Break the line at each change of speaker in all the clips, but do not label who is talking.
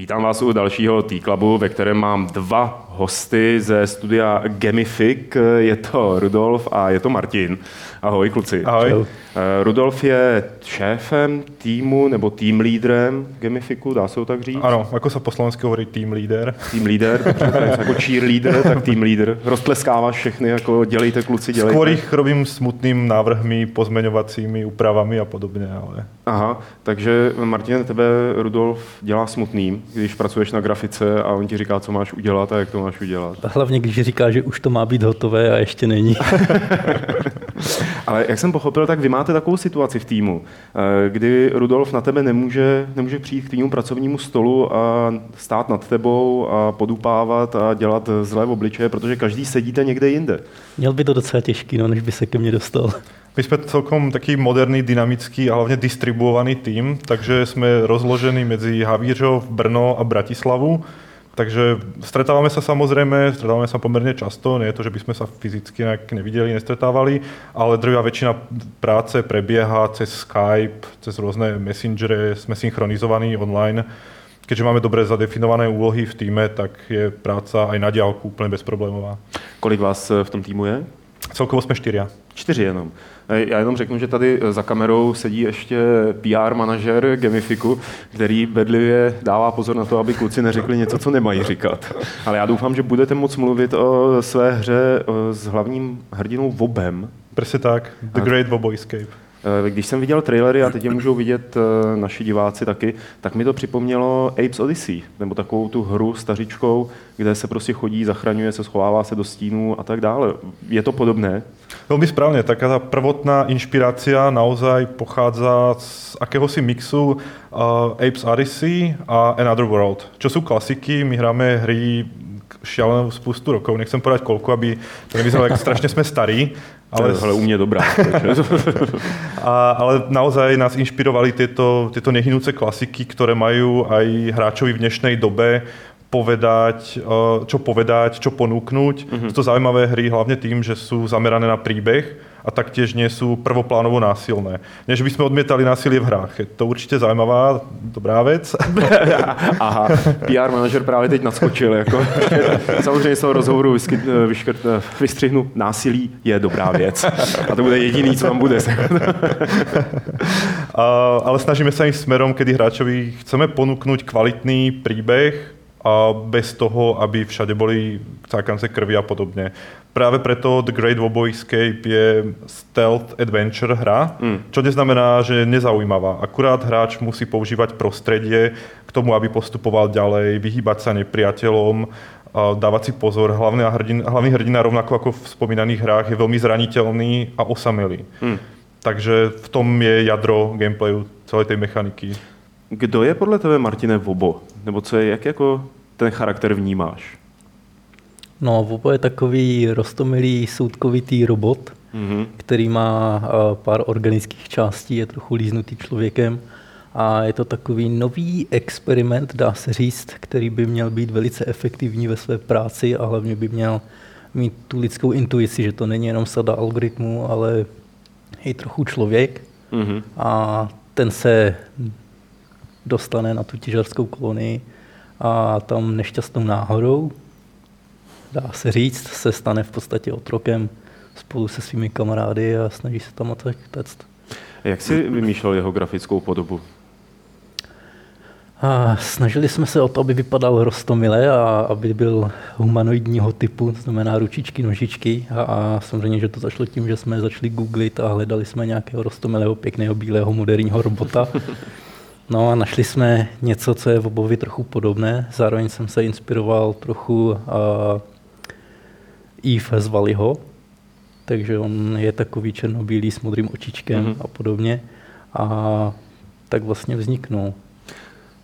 Vítám vás u dalšího T-Clubu, ve kterém mám dva hosty ze studia Gamific. Je to Rudolf a je to Martin. Ahoj kluci.
Ahoj.
Eh, Rudolf je šéfem týmu nebo tým lídrem Gamifiku, dá se to tak říct?
Ano, jako se po slovensky hovorí tým líder.
Tým líder, jako cheerleader, tak tým líder. Roztleskáváš všechny, jako dělejte kluci, dělejte.
Skôr ich robím smutným návrhmi, pozmeňovacími úpravami a podobně, ale...
Aha, takže Martin, tebe Rudolf dělá smutným, když pracuješ na grafice a on ti říká, co máš udělat a jak to máš udělat.
A hlavně, když říká, že už to má být hotové a ještě není.
Ale jak jsem pochopil, tak vy máte takovou situaci v týmu, eh, kdy Rudolf na tebe nemůže, nemůže přijít k týmu pracovnímu stolu a stát nad tebou a podupávat a dělat zlé obličeje, protože každý sedíte někde jinde.
Měl by to docela těžký, no, než by se ke mně dostal.
My jsme celkom taký moderný, dynamický a hlavně distribuovaný tým, takže jsme rozložení mezi Havířov, Brno a Bratislavu. Takže stretávame sa samozrejme, stretávame sa pomerne často, nie je to, že by sme sa fyzicky nejak nevideli, nestretávali, ale drvia väčšina práce prebieha cez Skype, cez rôzne messengere, sme synchronizovaní online. Keďže máme dobre zadefinované úlohy v týme, tak je práca aj na diálku úplne bezproblémová.
Kolik vás v tom týmu je?
Celkovo jsme čtyři.
Čtyři jenom. Já jenom řeknu, že tady za kamerou sedí ještě PR manažer Gamifiku, který bedlivě dává pozor na to, aby kluci neřekli něco, co nemají říkat. Ale já doufám, že budete moc mluvit o své hře s hlavním hrdinou Vobem.
Přesně tak. The Great Vobo Escape.
Eh, když jsem viděl trailery, a teď je můžou vidět eh, naši diváci taky, tak mi to připomnělo Apes Odyssey, nebo takovou tu hru stařičkou, kde se prostě chodí, zachraňuje se, schovává se do stínů a tak dále. Je to podobné?
Veľmi správne, taká tá prvotná inšpirácia naozaj pochádza z akéhosi mixu uh, Apes Odyssey a Another World, čo sú klasiky, my hráme hry šialenú spustu rokov, nechcem povedať koľko, aby to nevyzeralo, jak strašne sme starí.
Ale, ale u mňa dobrá.
a, ale naozaj nás inšpirovali tieto, tieto nehynúce klasiky, ktoré majú aj hráčovi v dnešnej dobe povedať, čo povedať, čo ponúknuť. Mm-hmm. Sú to zaujímavé hry hlavne tým, že sú zamerané na príbeh a taktiež nie sú prvoplánovo násilné. Nie, že by sme odmietali násilie v hrách. Je to určite zaujímavá, dobrá vec.
Aha, PR manažer právě teď naskočil. Jako. Samozřejmě z toho rozhovoru vyskyt, vyškrt, vystřihnu násilí je dobrá věc. A to bude jediný, co vám bude.
a, ale snažíme sa ísť smerom, kedy hráčovi chceme ponúknuť kvalitný príbeh, a bez toho, aby všade boli cákance krvi a podobne. Práve preto The Great Wobo Escape je stealth adventure hra, mm. čo neznamená, že je nezaujímavá. Akurát hráč musí používať prostredie k tomu, aby postupoval ďalej, vyhýbať sa nepriateľom, dávať si pozor. Hlavný hrdina, hlavný hrdina, rovnako ako v spomínaných hrách, je veľmi zraniteľný a osamelý. Mm. Takže v tom je jadro gameplayu celej tej mechaniky.
Kdo je podle tebe, Martine, Vobo? Nebo co je, jak jako ten charakter vnímáš?
No, Vobo je takový rostomilý, soudkovitý robot, mm-hmm. který má pár organických částí, je trochu líznutý člověkem. A je to takový nový experiment, dá se říct, který by měl být velice efektivní ve své práci a hlavně by měl mít tu lidskou intuici, že to není jenom sada algoritmů, ale i trochu člověk. Mm-hmm. A ten se dostane na tu těžařskou kolonii a tam nešťastnou náhodou, dá se říct, se stane v podstatě otrokem spolu se svými kamarády a snaží se tam utéct.
Jak jsi vymýšlel jeho grafickou podobu?
A snažili jsme se o to, aby vypadal rostomile a aby byl humanoidního typu, znamená ručičky, nožičky. A, a samozřejmě, že to zašlo tím, že jsme začali googlit a hledali jsme nějakého rostomilého, pěkného, bílého, moderního robota. No a našli jsme něco, co je v obovi trochu podobné. Zároveň jsem se inspiroval trochu uh, Eve z Valiho, takže on je takový černobílý s modrým očičkem mm-hmm. a podobně. A tak vlastně vzniknul.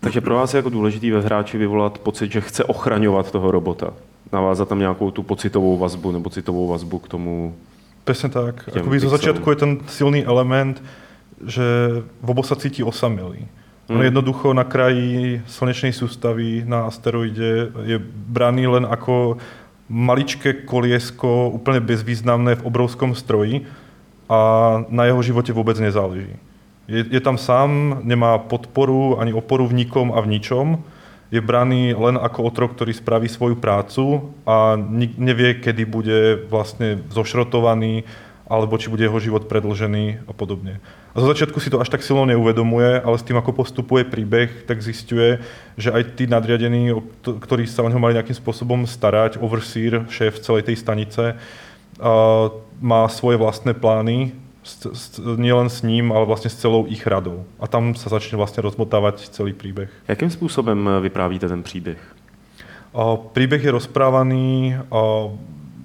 Takže pro vás je jako důležitý ve hráči vyvolat pocit, že chce ochraňovat toho robota. Navázat tam nějakou tu pocitovou vazbu nebo citovou vazbu k tomu.
Přesně tak. Akoby zo začiatku je ten silný element, že Vobo sa cíti osamelý. On jednoducho na kraji slnečnej sústavy na asteroide je braný len ako maličké koliesko, úplne bezvýznamné v obrovskom stroji a na jeho živote vôbec nezáleží. Je, je tam sám, nemá podporu ani oporu v nikom a v ničom. je braný len ako otrok, ktorý spraví svoju prácu a nevie, kedy bude vlastne zošrotovaný, alebo či bude jeho život predlžený a podobne. A zo začiatku si to až tak silno neuvedomuje, ale s tým, ako postupuje príbeh, tak zistuje, že aj tí nadriadení, ktorí sa o neho mali nejakým spôsobom starať, overseer, šéf celej tej stanice, má svoje vlastné plány, nielen s ním, ale vlastně s celou ich radou. A tam se začne vlastně rozmotávat celý příběh.
Jakým způsobem eh, vyprávíte ten příběh?
Príbeh je rozprávaný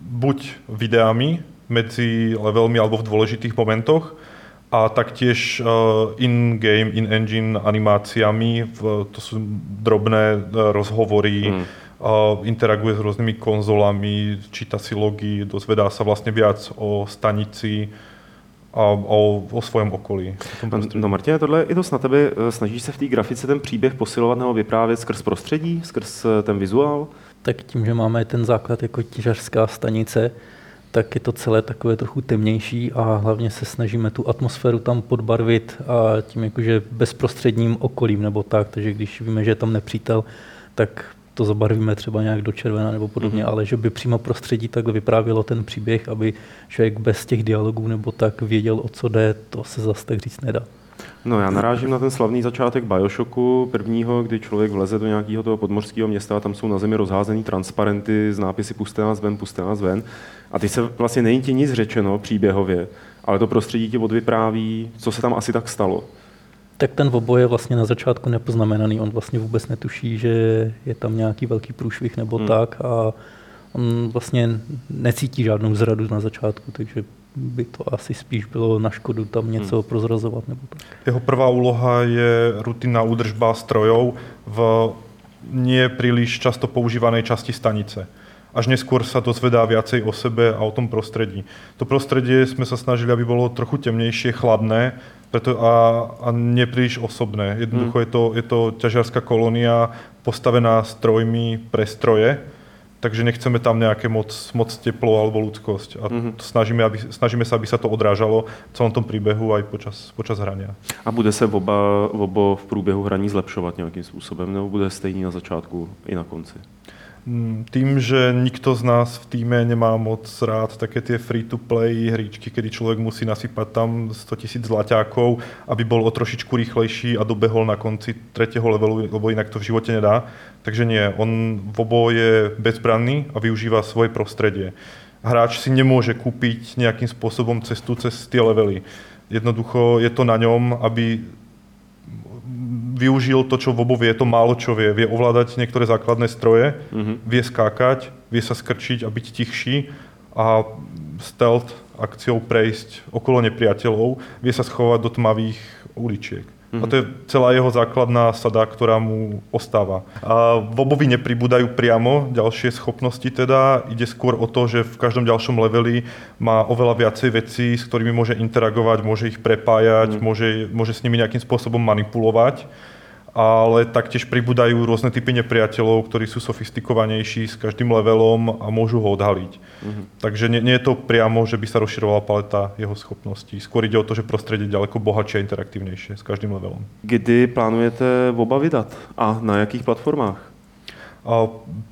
buď videami medzi levelmi alebo v dôležitých momentoch a taktiež in-game, in-engine animáciami. To sú drobné e, rozhovory, mm. interaguje s rôznymi konzolami, číta si logy, dozvedá sa vlastne viac o stanici, a o, o svém okolí.
No, Martina, tohle je dost na tebe. Eh, snažíš se v té grafice ten příběh posilovat nebo vyprávět skrz prostředí, skrz ten vizuál?
Tak tím, že máme ten základ jako těžařská stanice, tak je to celé takové trochu temnější a hlavně se snažíme tu atmosféru tam podbarvit a tím jakože bezprostředním okolím nebo tak, takže když víme, že je tam nepřítel, tak to zabarvíme třeba nějak do červena nebo podobně, mm-hmm. ale že by přímo prostředí tak vyprávělo ten příběh, aby člověk bez těch dialogů nebo tak věděl, o co jde, to se zase tak říct nedá.
No já narážím na ten slavný začátek Bioshocku prvního, kdy člověk vleze do nějakého toho podmořského města a tam jsou na zemi rozházený transparenty z nápisy puste nás ven, puste nás ven. A teď se vlastně není ti nic řečeno příběhově, ale to prostředí ti odvypráví, co se tam asi tak stalo.
Tak ten oboj je vlastně na začátku nepoznamenaný. On vlastně vůbec netuší, že je tam nějaký velký průšvih nebo hmm. tak a on vlastně necítí žádnou zradu na začátku, takže by to asi spíš bylo na škodu tam něco hmm. prozrazovat. Nebo tak.
Jeho prvá úloha je rutinná údržba strojov v nie príliš často používanej časti stanice až neskôr sa dozvedá viacej o sebe a o tom prostredí. To prostredie sme sa snažili, aby bolo trochu temnejšie, chladné preto a, a nepríliš osobné. Jednoducho hmm. je, to, je to ťažiarská kolónia postavená strojmi pre stroje, takže nechceme tam nejaké moc, moc teplo alebo ľudskosť. A mm-hmm. snažíme, aby, snažíme sa, aby sa to odrážalo v celom tom príbehu aj počas, počas hrania.
A bude se oba, obo v průběhu hraní zlepšovat nějakým způsobem, nebo bude stejný na začátku i na konci?
Mm, tým, že nikto z nás v týme nemá moc rád také tie free-to-play hríčky, kedy človek musí nasypať tam 100 tisíc zlaťákov, aby bol o trošičku rýchlejší a dobehol na konci tretieho levelu, lebo inak to v živote nedá. Takže nie, on v obo je bezbranný a využíva svoje prostredie. Hráč si nemôže kúpiť nejakým spôsobom cestu cez tie levely. Jednoducho je to na ňom, aby využil to, čo Vobo vie, to málo čo vie. Vie ovládať niektoré základné stroje, mm-hmm. vie skákať, vie sa skrčiť a byť tichší a stealth akciou prejsť okolo nepriateľov, vie sa schovať do tmavých uličiek. Mm-hmm. A to je celá jeho základná sada, ktorá mu ostáva. A Vobovi nepribúdajú priamo ďalšie schopnosti teda, ide skôr o to, že v každom ďalšom leveli má oveľa viacej vecí, s ktorými môže interagovať, môže ich prepájať, mm-hmm. môže, môže s nimi nejakým spôsobom manipulovať ale taktiež pribúdajú rôzne typy nepriateľov, ktorí sú sofistikovanejší s každým levelom a môžu ho odhaliť. Mm-hmm. Takže nie, nie je to priamo, že by sa rozširovala paleta jeho schopností. Skôr ide o to, že prostredie je ďaleko bohatšie a interaktívnejšie s každým levelom.
Kdy plánujete oba vydat a na jakých platformách?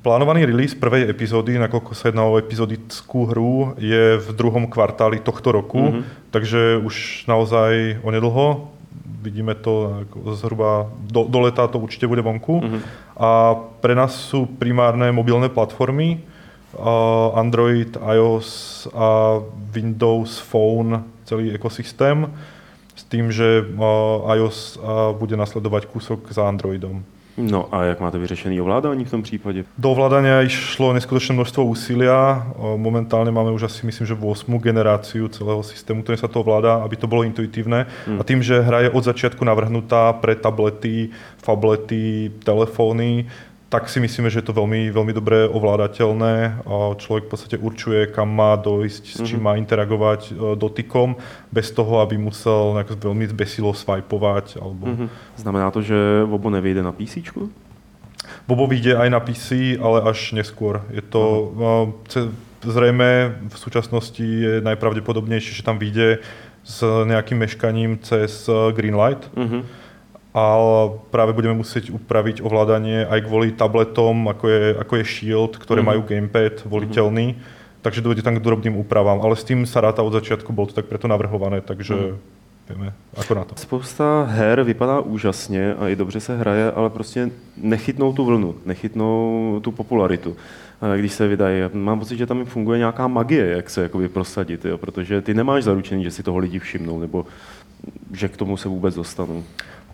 Plánovaný release prvej epizódy, nakoľko sa jedná o epizodickú hru, je v druhom kvartáli tohto roku, mm-hmm. takže už naozaj onedlho vidíme to zhruba do, do leta to určite bude vonku. Mm-hmm. A pre nás sú primárne mobilné platformy, Android, iOS a Windows Phone, celý ekosystém, s tým, že iOS bude nasledovať kúsok za Androidom.
No a jak máte vyřešený ovládání v tom případě?
Do ovládania išlo neskutočné množstvo úsilia. Momentálne máme už asi, myslím, že 8 generáciu celého systému, ktorý sa to ovláda, aby to bolo intuitívne. Hmm. A tým, že hra je od začiatku navrhnutá pre tablety, fablety, telefóny, tak si myslíme, že je to veľmi, veľmi dobre ovládateľné. Človek v podstate určuje, kam má dojsť, s čím mm-hmm. má interagovať e, dotykom, bez toho, aby musel veľmi zbesilo swipovať. Alebo... Mm-hmm.
Znamená to, že Bobo nevyjde na PC?
Bobo vyjde aj na PC, ale až neskôr. Je to mm-hmm. zrejme v súčasnosti je najpravdepodobnejšie, že tam vyjde s nejakým meškaním cez e, Greenlight. Mm-hmm a práve budeme musieť upraviť ovládanie aj kvôli tabletom, ako je, ako je Shield, ktoré mm. majú gamepad voliteľný. Mm. Takže dojde tam k drobným úpravám, ale s tým sa ráta od začiatku, bolo to tak preto navrhované, takže mm. vieme, ako na to.
Spousta her vypadá úžasně a i dobře se hraje, ale prostě nechytnou tu vlnu, nechytnou tu popularitu když se vydají. Mám pocit, že tam funguje nějaká magie, jak se jakoby prosadit, jo? protože ty nemáš zaručený, že si toho lidi všimnou, nebo že k tomu se vůbec dostanou.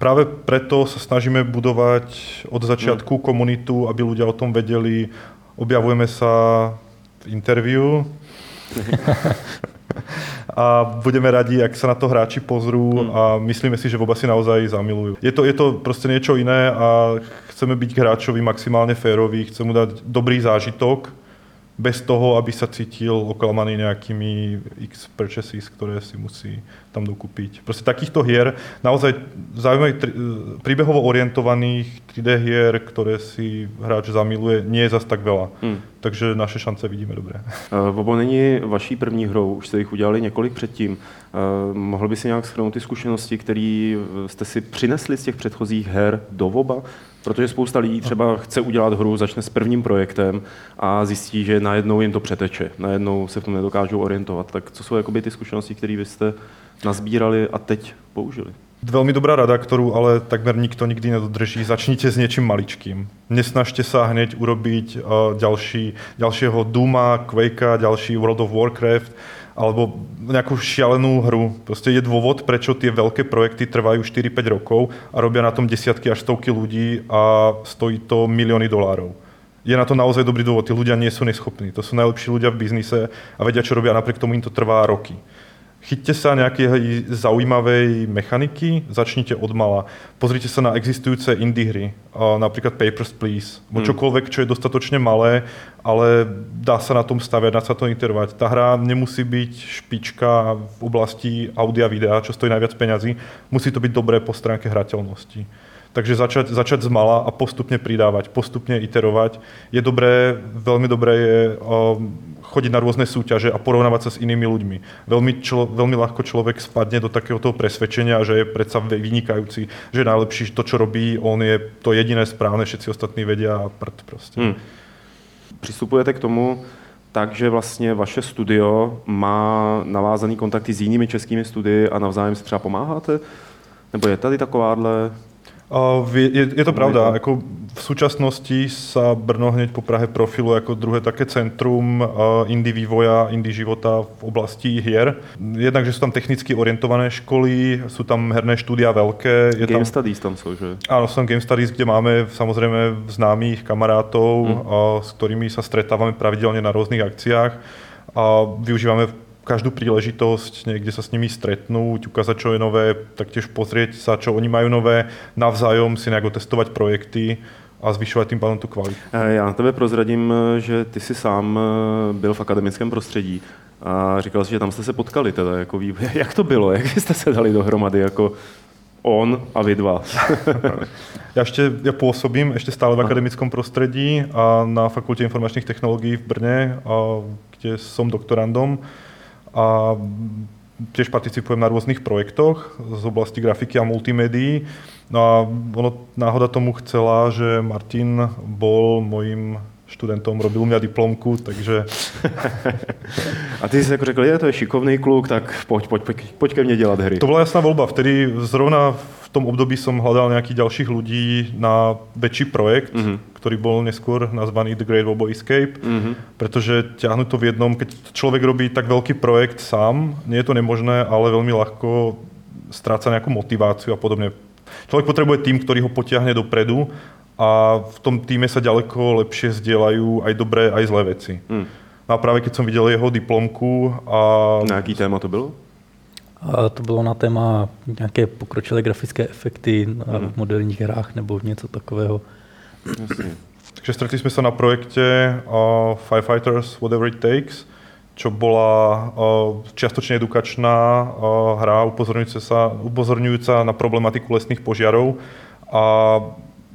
Práve preto sa snažíme budovať od začiatku mm. komunitu, aby ľudia o tom vedeli. Objavujeme sa v interviu a budeme radi, ak sa na to hráči pozrú mm. a myslíme si, že v si naozaj zamilujú. Je to, je to proste niečo iné a chceme byť k hráčovi maximálne férový, chceme mu dať dobrý zážitok, bez toho, aby sa cítil oklamaný nejakými x purchases, ktoré si musí tam dokúpiť. Proste takýchto hier, naozaj zaujímavých príbehovo orientovaných 3D hier, ktoré si hráč zamiluje, nie je zas tak veľa. Hmm. Takže naše šance vidíme dobré.
Uh, Vobo není vaší první hrou, už jste jich udělali několik předtím. Uh, mohl by si nějak schrnout ty zkušenosti, které jste si přinesli z těch předchozích her do Voba? Protože spousta lidí třeba chce udělat hru, začne s prvním projektem a zjistí, že najednou jim to přeteče, najednou se v tom nedokážou orientovat. Tak co jsou jakoby ty zkušenosti, které vy jste nazbírali a teď použili?
Veľmi dobrá rada, ktorú ale takmer nikto nikdy nedodrží. Začnite s niečím maličkým. Nesnažte sa hneď urobiť ďalší, ďalšieho Duma, Quakea, ďalší World of Warcraft alebo nejakú šialenú hru. Proste je dôvod, prečo tie veľké projekty trvajú 4-5 rokov a robia na tom desiatky až stovky ľudí a stojí to milióny dolárov. Je na to naozaj dobrý dôvod. Tí ľudia nie sú neschopní. To sú najlepší ľudia v biznise a vedia, čo robia. Napriek tomu im to trvá roky. Chyťte sa nejakej zaujímavej mechaniky, začnite od mala. Pozrite sa na existujúce indie hry, napríklad Papers, Please, hmm. čokoľvek, čo je dostatočne malé, ale dá sa na tom staviať, dá sa to interovať. Tá hra nemusí byť špička v oblasti audia videa, čo stojí najviac peňazí. Musí to byť dobré po stránke hrateľnosti. Takže začať, začať z mala a postupne pridávať, postupne iterovať. Je dobré, veľmi dobré je um, chodiť na rôzne súťaže a porovnávať sa s inými ľuďmi. Veľmi, člo, veľmi ľahko človek spadne do takéhoto presvedčenia, že je predsa vynikajúci, že najlepší, to, čo robí, on je to jediné správne, všetci ostatní vedia a prd proste. Hmm.
Přistupujete k tomu tak, že vlastně vaše studio má navázaný kontakty s jinými českými studii a navzájem si třeba pomáháte? Nebo je tady takováhle
je, je to pravda. Ako v súčasnosti sa Brno hneď po Prahe profiluje ako druhé také centrum indie vývoja, indie života v oblasti hier. Jednak, že sú tam technicky orientované školy, sú tam herné štúdia veľké.
Je Game tam, Studies tam sú, že?
Áno, sú tam Game Studies, kde máme samozrejme známych kamarátov, mm. s ktorými sa stretávame pravidelne na rôznych akciách a využívame každú príležitosť niekde sa s nimi stretnúť, ukázať, čo je nové, taktiež pozrieť sa, čo oni majú nové, navzájom si nejak otestovať projekty a zvyšovat tím pádem tu kvalitu.
Eh, já na tebe prozradím, že ty si sám eh, byl v akademickém prostředí a říkal jsi, že tam jste se potkali teda, jako jak to bylo, jak jste se dali dohromady jako on a vy dva.
já ještě já působím ještě stále v akademickom prostředí a na Fakultě informačních technologií v Brně, a kde som doktorandom a tiež participujem na rôznych projektoch z oblasti grafiky a multimédií. No a ono, náhoda tomu chcela, že Martin bol mojím študentom, robil mňa diplomku, takže...
A ty si jako řekl, je, to je šikovný kluk, tak pojď, pojď, pojď, pojď ke mne dělat hry.
To bola jasná voľba. Vtedy zrovna v tom období som hľadal nejakých ďalších ľudí na väčší projekt, mm-hmm. Ktorý bol neskôr nazvaný The Great Robo Escape, mm-hmm. pretože ťahnuť to v jednom, keď človek robí tak veľký projekt sám, nie je to nemožné, ale veľmi ľahko stráca nejakú motiváciu a podobne. Človek potrebuje tým, ktorý ho potiahne dopredu a v tom týme sa ďaleko lepšie zdieľajú aj dobré, aj zlé veci. Mm. No a práve keď som videl jeho diplomku a...
Na aký téma to bylo?
A to bylo na téma nějaké pokročilé grafické efekty mm. v moderních hrách nebo něco takového.
Takže stretli sme sa na projekte uh, Firefighters Whatever It Takes, čo bola uh, čiastočne edukačná uh, hra upozorňujúca, sa, upozorňujúca na problematiku lesných požiarov a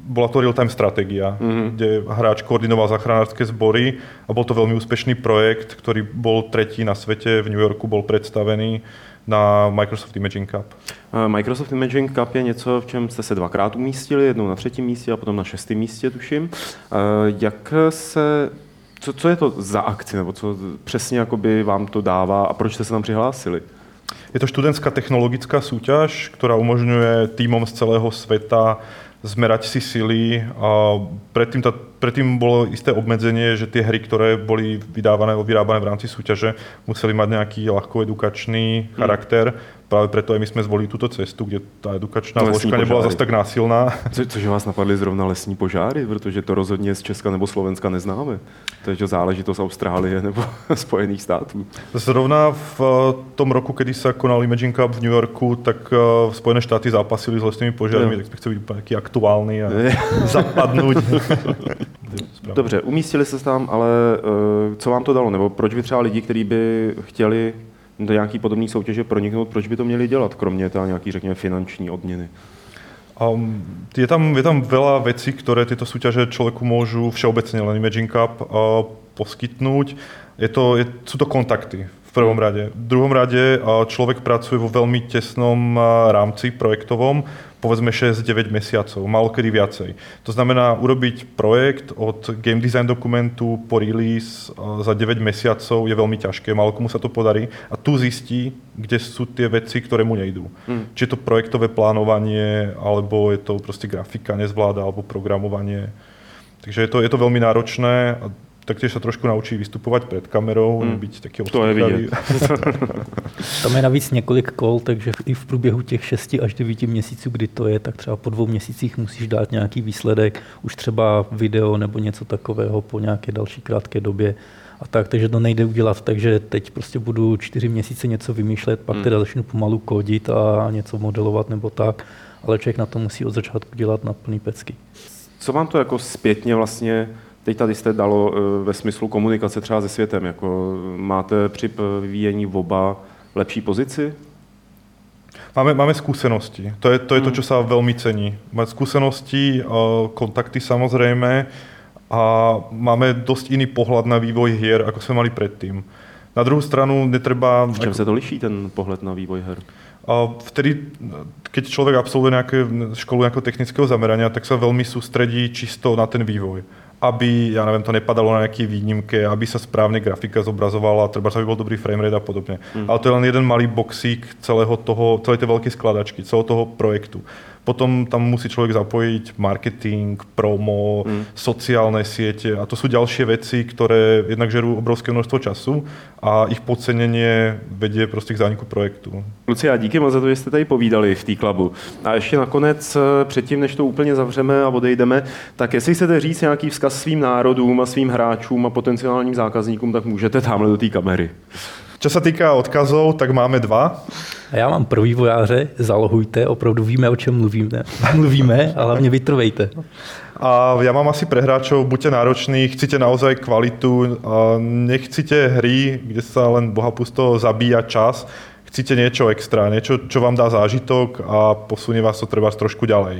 bola to real-time stratégia, mm-hmm. kde hráč koordinoval záchranárske zbory a bol to veľmi úspešný projekt, ktorý bol tretí na svete, v New Yorku bol predstavený na Microsoft Imaging Cup.
Microsoft Imaging Cup je něco, v čem jste se dvakrát umístili, jednou na třetím místě a potom na šestém místě, tuším. Jak se, co, co je to za akci, nebo co přesně jakoby vám to dává a proč jste se tam přihlásili?
Je to študentská technologická súťaž, ktorá umožňuje týmom z celého sveta zmerať si sily. A predtým, tá, predtým bolo isté obmedzenie, že tie hry, ktoré boli vydávané, vyrábané v rámci súťaže, museli mať nejaký ľahko edukačný charakter. Mm práve preto aj my sme zvolili túto cestu, kde tá edukačná zložka nebola zase tak násilná.
Co, cože vás napadli zrovna lesní požáry, protože to rozhodně z Česka nebo Slovenska neznáme. To je to záležitost Austrálie nebo Spojených států.
Zrovna v eh, tom roku, kedy sa konal Imagine Cup v New Yorku, tak eh, Spojené štáty zápasili s lesnými požármi, no. tak sme chceli byť taký aktuálny zapadnúť.
Dobře, umístili se tam, ale uh, co vám to dalo? Nebo proč by třeba lidi, kteří by chtěli do nějaký podobné soutěže proniknout, proč by to měli dělat, kromě teda nějaký, řekněme, finanční odměny?
Um, je, tam, je tam veľa vecí, ktoré tieto súťaže človeku môžu všeobecne len Imagine Cup uh, poskytnúť. Je to, je, sú to kontakty prvom rade. V druhom rade človek pracuje vo veľmi tesnom rámci projektovom, povedzme 6-9 mesiacov, malo kedy viacej. To znamená urobiť projekt od game design dokumentu po release za 9 mesiacov je veľmi ťažké, malo komu sa to podarí a tu zistí, kde sú tie veci, ktoré mu nejdú. Hmm. Či je to projektové plánovanie, alebo je to proste grafika nezvláda, alebo programovanie. Takže je to, je to veľmi náročné a taktiež sa trošku naučí vystupovat před kamerou, hmm. být taky
To je vidět.
Tam je navíc několik kol, takže i v průběhu těch 6 až 9 měsíců, kdy to je, tak třeba po dvou měsících musíš dát nějaký výsledek, už třeba video nebo něco takového po nějaké další krátké době a tak, takže to nejde udělat, takže teď prostě budu čtyři měsíce něco vymýšlet, pak hmm. teda začnu pomalu kodit a něco modelovat nebo tak, ale člověk na to musí od začátku dělat na plný pecky.
Co vám to jako zpětně vlastně Teď tady jste dalo eh, ve smyslu komunikace třeba se světem. Jako máte při vyvíjení oba lepší pozici?
Máme, máme skúsenosti. To je, to je to, čo sa veľmi cení. Máme skúsenosti, eh, kontakty samozrejme a máme dosť iný pohľad na vývoj hier, ako sme mali predtým. Na druhou stranu netreba...
V čem se to liší, ten pohled na vývoj her?
Vtedy, keď človek absolvuje nejaké školu nejakého technického zamerania, tak sa veľmi sústredí čisto na ten vývoj aby, ja neviem, to nepadalo na nejaké výnimke, aby sa správne grafika zobrazovala, treba aby bol dobrý framerate a podobne. Mm. Ale to je len jeden malý boxík celého toho, celej tej veľkej skladačky, celého toho projektu. Potom tam musí človek zapojiť marketing, promo, mm. sociálne siete a to sú ďalšie veci, ktoré jednak žerú obrovské množstvo času a ich podcenenie vedie prostě k zániku projektu.
Lucia, díky moc za to, že jste tady povídali v té klubu. A ještě nakonec, eh, předtím, než to úplně zavřeme a odejdeme, tak jestli chcete říct nějaký vzkaz svým národům a svým hráčům a potenciálním zákazníkům, tak můžete tamhle do té kamery.
Čo sa týka odkazov, tak máme dva.
A já mám pro vývojáře, zalohujte, opravdu víme, o čem mluvíme, mluvíme a hlavně vytrvejte.
A ja mám asi pre hráčov, buďte nároční, chcite naozaj kvalitu, nechcite hry, kde sa len bohapusto zabíja čas, chcete niečo extra, niečo, čo vám dá zážitok a posunie vás to treba trošku ďalej.